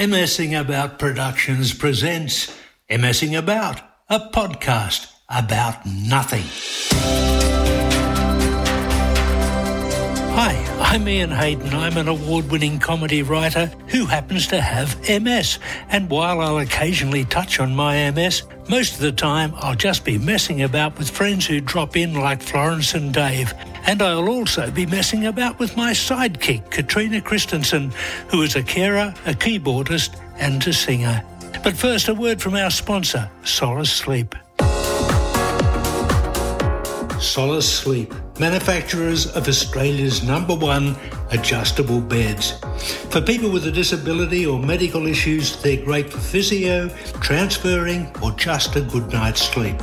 MSing About Productions presents MSing About, a podcast about nothing. Hi, I'm Ian Hayden. I'm an award winning comedy writer who happens to have MS. And while I'll occasionally touch on my MS, most of the time I'll just be messing about with friends who drop in like Florence and Dave. And I'll also be messing about with my sidekick, Katrina Christensen, who is a carer, a keyboardist, and a singer. But first, a word from our sponsor, Solace Sleep. Solace Sleep, manufacturers of Australia's number one adjustable beds. For people with a disability or medical issues, they're great for physio, transferring, or just a good night's sleep.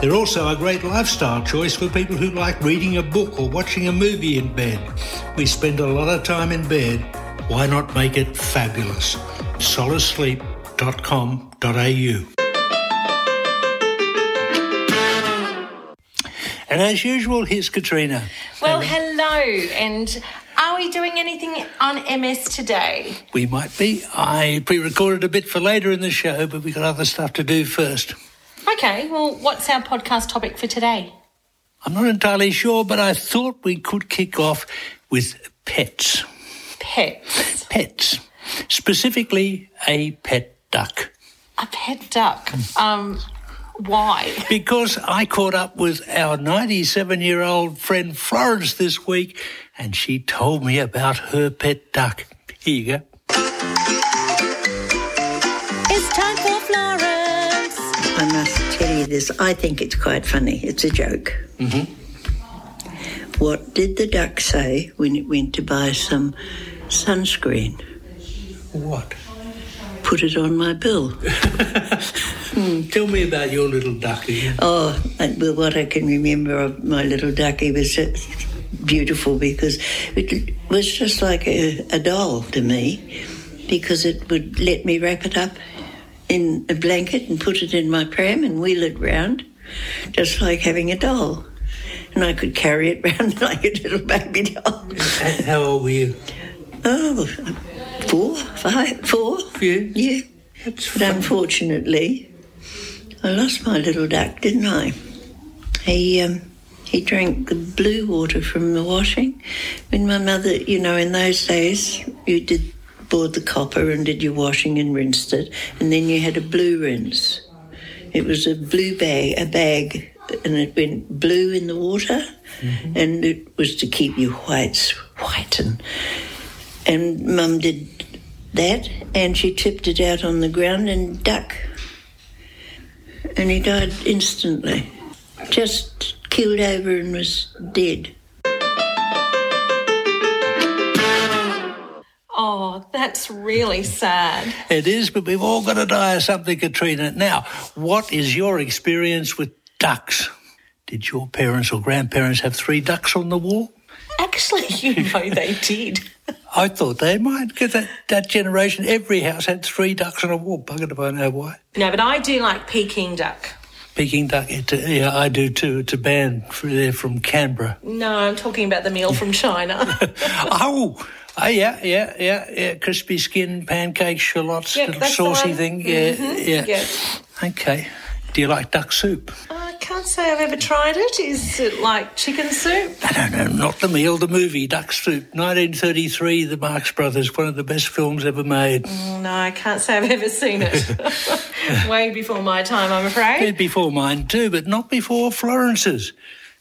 They're also a great lifestyle choice for people who like reading a book or watching a movie in bed. We spend a lot of time in bed. Why not make it fabulous? solacesleep.com.au And as usual, here's Katrina. Well, hello, and are we doing anything on MS today? We might be. I pre recorded a bit for later in the show, but we've got other stuff to do first. Okay, well, what's our podcast topic for today? I'm not entirely sure, but I thought we could kick off with pets. Pets. Pets. Specifically, a pet duck. A pet duck. Um, why? Because I caught up with our 97 year old friend Florence this week and she told me about her pet duck. Here you go. It's time for Florence. I must tell you this. I think it's quite funny. It's a joke. Mm-hmm. What did the duck say when it went to buy some sunscreen? What? Put it on my bill. Hmm. Tell me about your little ducky. Oh, well, what I can remember of my little ducky was beautiful because it was just like a, a doll to me because it would let me wrap it up in a blanket and put it in my pram and wheel it round, just like having a doll. And I could carry it round like a little baby doll. How old were you? Oh, four, five, four. Yeah. Yeah. That's But unfortunately, I lost my little duck, didn't I? He um, he drank the blue water from the washing. When my mother, you know, in those days, you did board the copper and did your washing and rinsed it, and then you had a blue rinse. It was a blue bag, a bag, and it went blue in the water, and it was to keep your whites white. And and Mum did that, and she tipped it out on the ground and duck, and he died instantly, just killed over and was dead. Oh, that's really sad. It is, but we've all got to die of something, Katrina. Now, what is your experience with ducks? Did your parents or grandparents have three ducks on the wall? Actually, you know they did. I thought they might, because that, that generation, every house had three ducks on a wall. Buggered if I know why. No, but I do like Peking duck. Peking duck, it, uh, yeah, I do too. It's a band they're from Canberra. No, I'm talking about the meal from China. oh, oh, yeah, yeah, yeah, yeah. Crispy skin, pancakes, shallots, Yeah, little saucy thing. Yeah, yeah. yeah. Okay. Do you like duck soup? I can't say I've ever tried it. Is it like chicken soup? No, no, no, not the meal, the movie, Duck Soup. 1933, The Marx Brothers, one of the best films ever made. Mm, no, I can't say I've ever seen it. Way before my time, I'm afraid. Bit before mine too, but not before Florence's.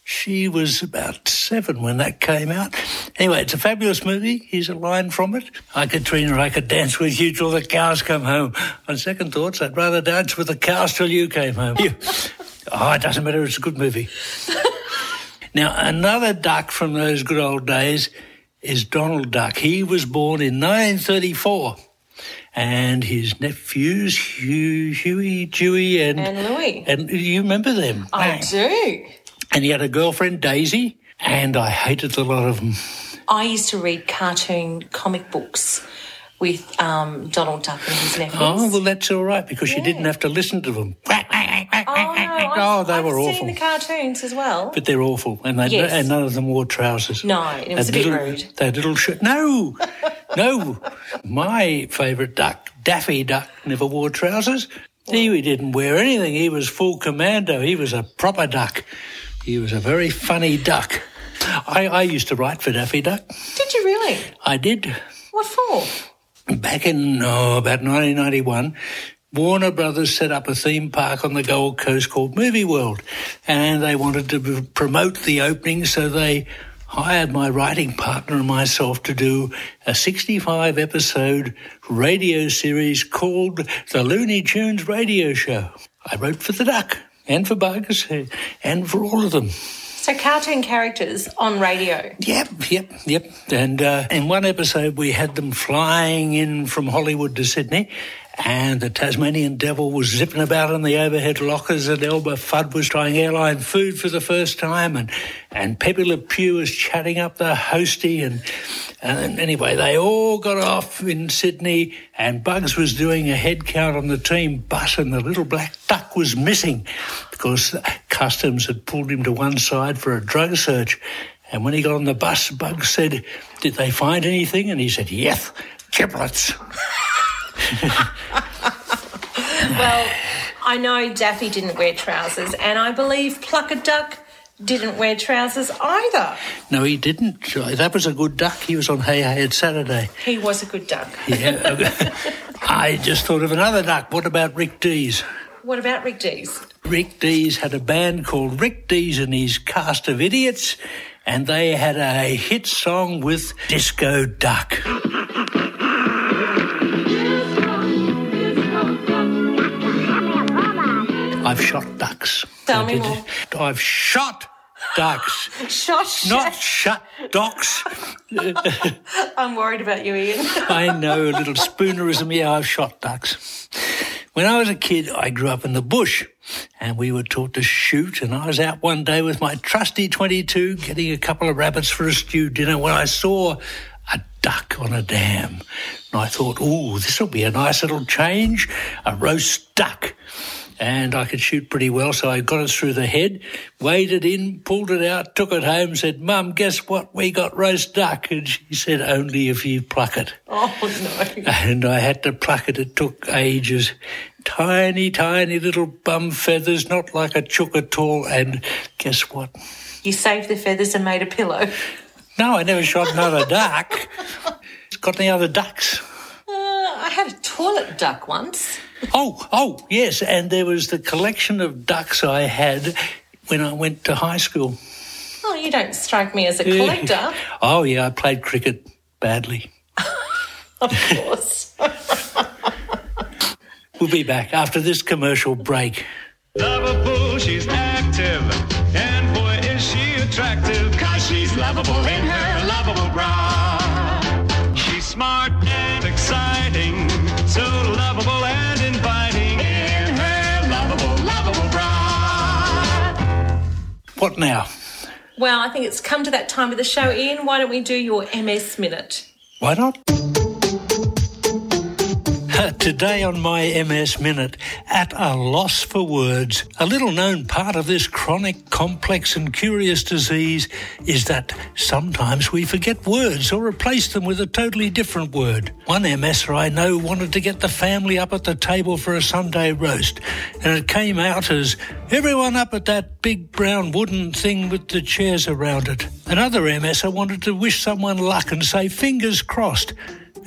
She was about seven when that came out. Anyway, it's a fabulous movie. Here's a line from it. I, Katrina, I could dance with you till the cows come home. On second thoughts, I'd rather dance with the cows till you came home. You. Oh, it doesn't matter. It's a good movie. now, another duck from those good old days is Donald Duck. He was born in 1934. And his nephews, Hugh, Huey, Dewey, and, And Louis. and you remember them? I do. And he had a girlfriend, Daisy, and I hated a lot of them. I used to read cartoon comic books with um, Donald Duck and his nephews. Oh, well, that's all right because you didn't have to listen to them. Oh, no, Oh, they I've were seen awful. the cartoons as well. But they're awful, and they Yes. and none of them wore trousers. No, it was They a had bit rude. They had little shirt. No, no. My favourite duck, Daffy Duck never wore trousers. He didn't wear anything. He was full commando. He was a proper duck. He was a very funny duck. I, I used to write for Daffy Duck. Did you really? I did. What for? Back in oh, about 1991, Warner Brothers set up a theme park on the Gold Coast called Movie World, and they wanted to promote the opening, so they hired my writing partner and myself to do a 65 episode radio series called The Looney Tunes Radio Show. I wrote for the Duck and for Bugs and for all of them. So cartoon characters on radio. Yep, yep, yep. And uh, in one episode, we had them flying in from Hollywood to Sydney, and the Tasmanian Devil was zipping about in the overhead lockers, and Elmer Fudd was trying airline food for the first time, and and Pepe Le Pew was chatting up the hostie, and and anyway, they all got off in Sydney, and Bugs was doing a head count on the team bus, and the little black duck was missing because customs had pulled him to one side for a drug search. And when he got on the bus, Bugs said, Did they find anything? And he said, Yes, giblets. Well, I know Daffy didn't wear trousers, and I believe Pluck a Duck didn't wear trousers either. No, he didn't. That was a good duck. He was on Hey Hey It's Saturday. He was a good duck. Yeah. I just thought of another duck. What about Rick Dees? What about Rick Dees? Rick Dees had a band called Rick Dees and his cast of idiots, and they had a hit song with Disco Duck. I've shot ducks. Tell I me did, more. I've shot ducks, Shot, not shut ducks. I'm worried about you, Ian. I know, a little spoonerism. Yeah, I've shot ducks. When I was a kid, I grew up in the bush and we were taught to shoot. And I was out one day with my trusty 22 getting a couple of rabbits for a stew dinner when I saw a duck on a dam. And I thought, oh, this will be a nice little change, a roast duck. And I could shoot pretty well, so I got it through the head, weighed it in, pulled it out, took it home, said, Mum, guess what? We got roast duck. And she said, only if you pluck it. Oh, no. And I had to pluck it. It took ages. Tiny, tiny little bum feathers, not like a chook at all. And guess what? You saved the feathers and made a pillow. No, I never shot another duck. Got any other ducks? Uh, I had a toilet duck once. Oh, oh, yes. And there was the collection of ducks I had when I went to high school. Oh, you don't strike me as a collector. Oh, yeah, I played cricket badly. of course. We'll be back after this commercial break. Lovable, she's active, and boy is she attractive, cause she's lovable in her lovable bra. What now? well, I think it's come to that time of the show, Ian. Why don't we do your MS minute? Why not? Today on my MS Minute, at a loss for words, a little known part of this chronic, complex, and curious disease is that sometimes we forget words or replace them with a totally different word. One MSer I know wanted to get the family up at the table for a Sunday roast, and it came out as everyone up at that big brown wooden thing with the chairs around it. Another MSer wanted to wish someone luck and say fingers crossed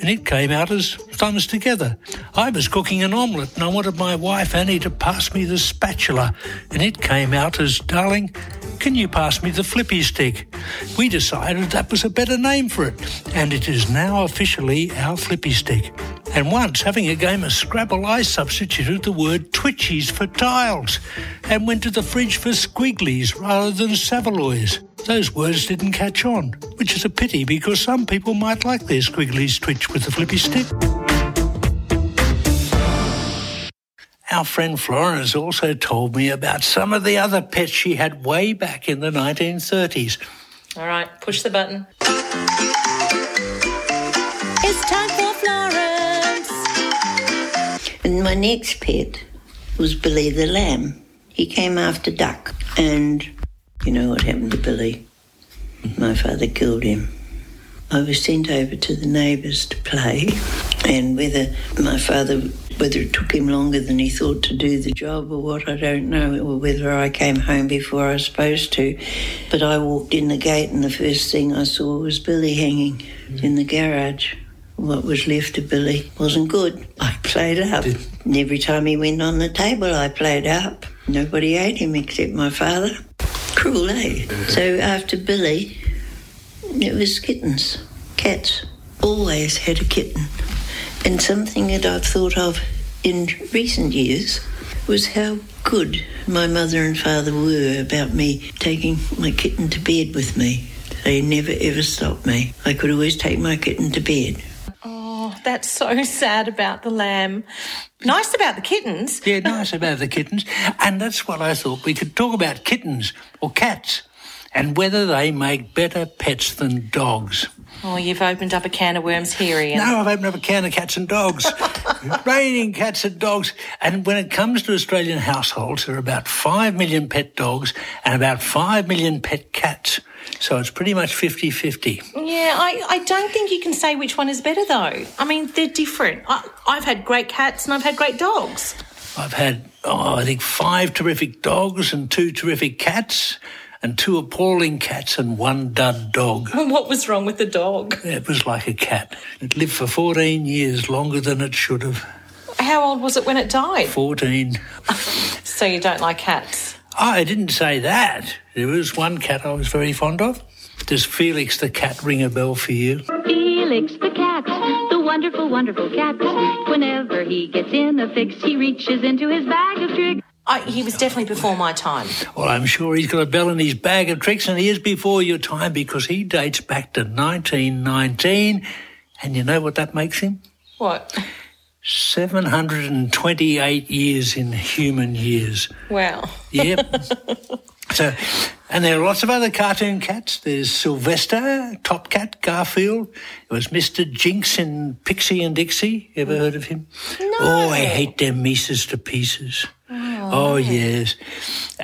and it came out as thumbs together. I was cooking an omelette and I wanted my wife Annie to pass me the spatula, and it came out as, darling, can you pass me the flippy stick? We decided that was a better name for it, and it is now officially our flippy stick. And once, having a game of Scrabble, I substituted the word twitchies for tiles and went to the fridge for squigglies rather than Saveloys. Those words didn't catch on, which is a pity because some people might like their squigglies twitch with the flippy stick. Our friend Florence also told me about some of the other pets she had way back in the 1930s. All right, push the button. My next pet was Billy the Lamb. He came after Duck, and you know what happened to Billy? My father killed him. I was sent over to the neighbours to play, And whether my father, whether it took him longer than he thought to do the job or what, I don't know, or whether I came home before I was supposed to. But I walked in the gate, and the first thing I saw was Billy hanging in the garage. What was left of Billy wasn't good. I played up. And every time he went on the table, I played up. Nobody ate him except my father. Cruel, eh? So after Billy, it was kittens, cats. Always had a kitten. And something that I've thought of in recent years was how good my mother and father were about me taking my kitten to bed with me. They never ever stopped me. I could always take my kitten to bed. That's so sad about the lamb. Nice about the kittens. Yeah, nice about the kittens. And that's what I thought. We could talk about kittens or cats and whether they make better pets than dogs. Oh, you've opened up a can of worms here, Ian. No, I've opened up a can of cats and dogs. Raining cats and dogs. And when it comes to Australian households, there are about 5 million pet dogs and about 5 million pet cats. So it's pretty much 50 50. Yeah, I, I don't think you can say which one is better, though. I mean, they're different. I, I've had great cats and I've had great dogs. I've had, oh, I think five terrific dogs and two terrific cats, and two appalling cats and one dud dog. What was wrong with the dog? It was like a cat. It lived for 14 years, longer than it should have. How old was it when it died? 14. So you don't like cats? Oh, I didn't say that. There was one cat I was very fond of. Does Felix the cat ring a bell for you? Felix the cat, the wonderful, wonderful cat. Whenever he gets in a fix, he reaches into his bag of tricks. I, he was definitely before my time. Well, I'm sure he's got a bell in his bag of tricks, and he is before your time because he dates back to 1919. And you know what that makes him? What? 728 years in human years. Wow. Yep. so, and there are lots of other cartoon cats. There's Sylvester, Top Cat, Garfield. There was Mr. Jinx in Pixie and Dixie. Ever heard of him? No. Oh, I hate them Mises to pieces. Oh, oh yes.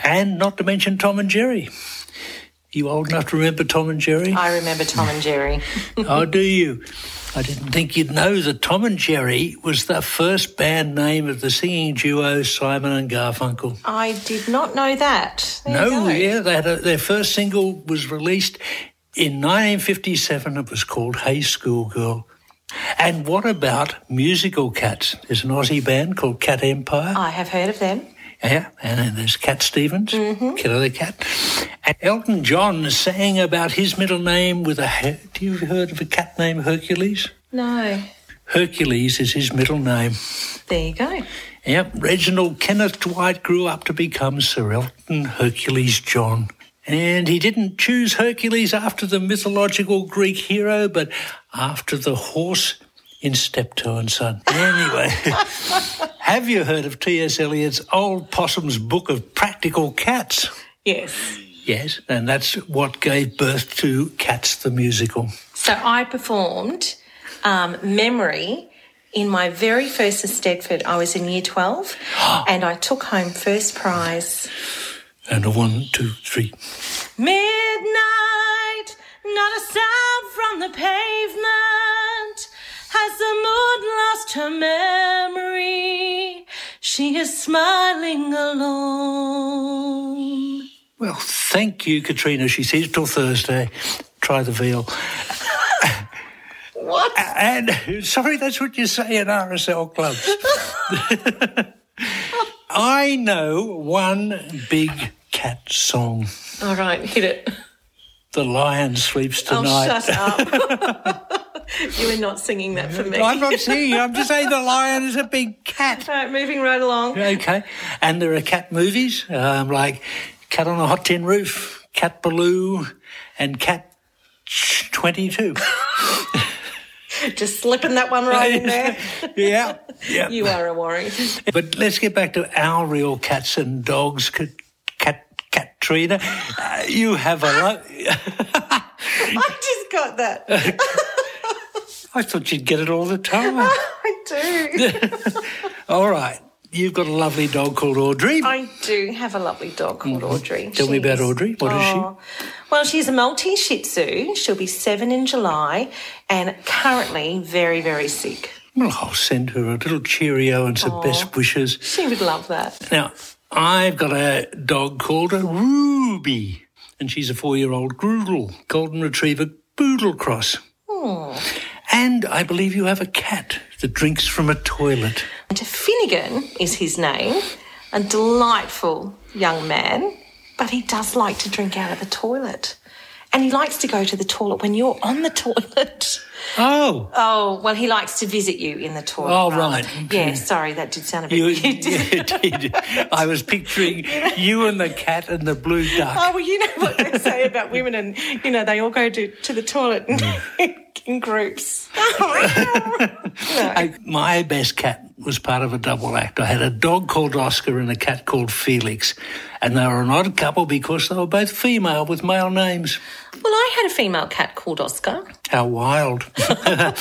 And not to mention Tom and Jerry. You old enough to remember Tom and Jerry? I remember Tom and Jerry. oh, do you? I didn't think you'd know that Tom and Jerry was the first band name of the singing duo Simon and Garfunkel. I did not know that. There No, yeah, they had a, their first single was released in 1957. It was called Hey Schoolgirl. And what about musical cats? There's an Aussie band called Cat Empire. I have heard of them. Yeah, and then there's Cat Stevens, mm-hmm. Killer the Cat. And Elton John sang about his middle name with a. Do you heard of a cat named Hercules? No. Hercules is his middle name. There you go. Yep, Reginald Kenneth Dwight grew up to become Sir Elton Hercules John. And he didn't choose Hercules after the mythological Greek hero, but after the horse in Steptoe and Son. Anyway, have you heard of T.S. Eliot's Old Possum's Book of Practical Cats? Yes. Yes, and that's what gave birth to Cats the Musical. So I performed um, Memory in my very first eisteddfod. I was in year 12 and I took home first prize. And a one, two, three. Midnight, not a sound from the pavement. Has the mood lost her memory? She is smiling alone. Well, thank you, Katrina. She says till Thursday. Try the veal. What? And sorry, that's what you say in RSL clubs. I know one big cat song. All right, hit it. The lion sleeps tonight. Oh, shut up. you were not singing that for me. I'm not singing. I'm just saying the lion is a big cat. All right, moving right along. Okay. And there are cat movies um, like Cat on a Hot Tin Roof, Cat Ballou, and Cat 22. Just slipping that one right in there. yeah. Yeah. You are a worry. But let's get back to our real cats and dogs. Cat, cat, Katrina, uh, you have a. Lo- I just got that. I thought you'd get it all the time. I do. all right, you've got a lovely dog called Audrey. I do have a lovely dog called Audrey. Mm-hmm. Tell me about She's- Audrey. What is she? Oh, Well, she's a Maltese Shih Tzu. She'll be seven in July and currently very, very sick. Well, I'll send her a little cheerio and some best wishes. She would love that. Now, I've got a dog called a Ruby, and she's a four-year-old Groodle, golden retriever Poodle cross. And I believe you have a cat that drinks from a toilet. And Finnegan is his name, a delightful young man, but he does like to drink out of the toilet. And he likes to go to the toilet when you're on the toilet. Oh, Oh, well, he likes to visit you in the toilet. Oh, right. Yeah, sorry, that did sound a bit you, weird. yeah, it did. I was picturing you and the cat and the blue duck. Oh, well, you know what they say about women, and, you know, they all go to, to the toilet in, mm. in groups. Oh, I, my best cat was part of a double act. I had a dog called Oscar and a cat called Felix, and they were an odd couple because they were both female with male names. Well, I had a female cat called Oscar. How wild. As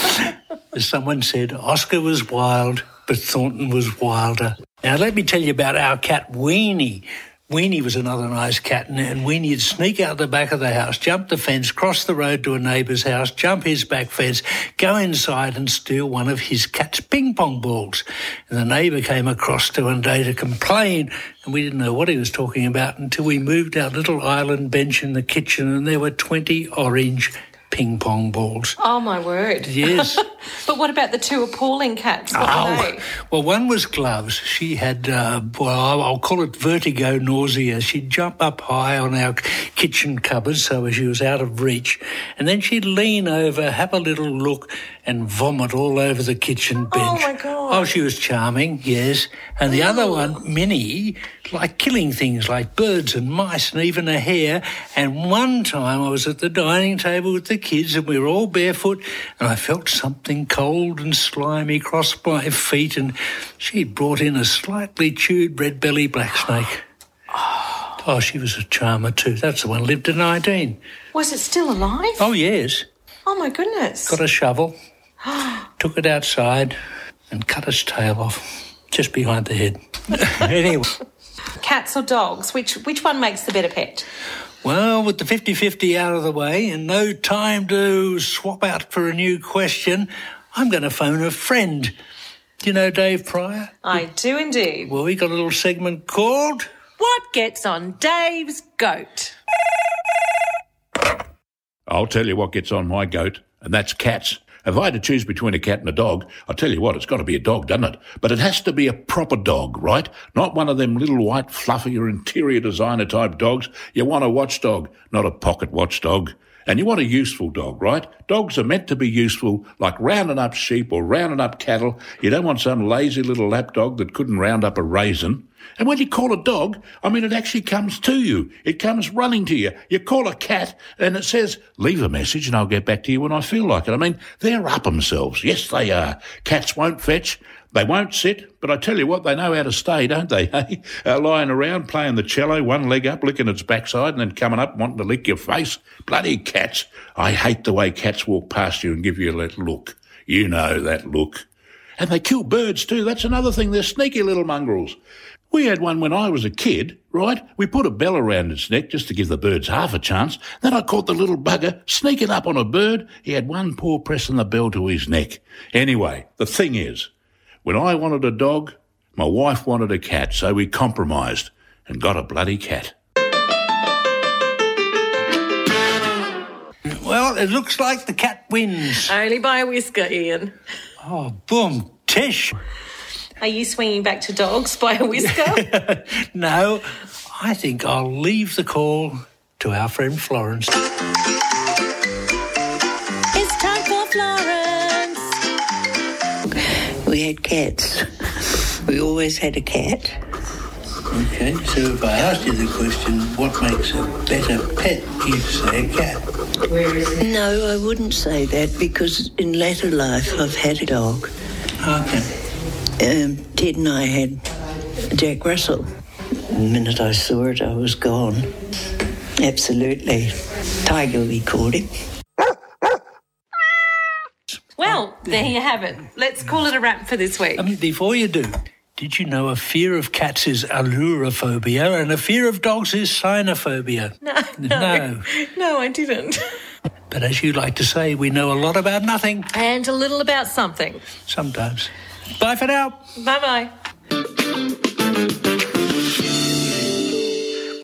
someone said, Oscar was wild, but Thornton was wilder. Now, let me tell you about our cat, Weenie. Weenie was another nice cat, and, and Weenie would sneak out the back of the house, jump the fence, cross the road to a neighbour's house, jump his back fence, go inside and steal one of his cat's ping pong balls. And the neighbour came across to one day to complain, and we didn't know what he was talking about until we moved our little island bench in the kitchen, and there were 20 orange ping pong balls. Oh, my word. Yes. But what about the two appalling cats? What Oh, well, one was gloves. She had, uh, well, I'll- call it vertigo nausea. She'd jump up high on our kitchen cupboard so she was out of reach, and then she'd lean over, have a little look, and vomit all over the kitchen bench. Oh my God. Oh, she was charming, yes. And the other one, Minnie, like killing things like birds and mice and even a hare. And one time I was at the dining table with the kids and we were all barefoot and I felt something cold and slimy cross my feet and she'd brought in a slightly chewed red belly black snake. Oh, she was a charmer too. That's the one lived to 19. Was it still alive? Oh, yes. Oh, my goodness. Got a shovel, took it outside and cut its tail off just behind the head. anyway. Cats or dogs? Which which one makes the better pet? Well, with the 50 50 out of the way and no time to swap out for a new question, I'm going to phone a friend. Do you know Dave Pryor? I do indeed. Well, we got a little segment called. What gets on Dave's goat? I'll tell you what gets on my goat, and that's cats. If I had to choose between a cat and a dog, I'll tell you what, it's got to be a dog, doesn't it? But it has to be a proper dog, right? Not one of them little white, fluffy or interior designer type dogs. You want a watchdog, not a pocket watchdog. And you want a useful dog, right? Dogs are meant to be useful, like rounding up sheep or rounding up cattle. You don't want some lazy little lapdog that couldn't round up a raisin. And when you call a dog, I mean, it actually comes to you. It comes running to you. You call a cat and it says, leave a message and I'll get back to you when I feel like it. I mean, they're up themselves. Yes, they are. Cats won't fetch. They won't sit, but I tell you what, they know how to stay, don't they? Hey, uh, lying around playing the cello, one leg up, licking its backside, and then coming up wanting to lick your face. Bloody cats! I hate the way cats walk past you and give you that look. You know that look. And they kill birds too. That's another thing. They're sneaky little mongrels. We had one when I was a kid, right? We put a bell around its neck just to give the birds half a chance. Then I caught the little bugger sneaking up on a bird. He had one paw pressing the bell to his neck. Anyway, the thing is, when I wanted a dog, my wife wanted a cat, so we compromised and got a bloody cat. Well, it looks like the cat wins. Only by a whisker, Ian. Oh, boom. Tish. Are you swinging back to dogs by a whisker? No, I think I'll leave the call to our friend Florence. It's time for Florence. We had cats. We always had a cat. Okay, so if I asked you the question, what makes a better pet, you'd say a cat. No, I wouldn't say that because in later life I've had a dog. Okay. Um, Ted and I had Jack Russell. The minute I saw it, I was gone. Absolutely. Tiger, we called him. well, there you have it. Let's call it a wrap for this week. I mean, before you do, did you know a fear of cats is ailurophobia and a fear of dogs is cynophobia? No, no, no, I didn't. But as you like to say, we know a lot about nothing And a little about something. sometimes. Bye for now. Bye bye.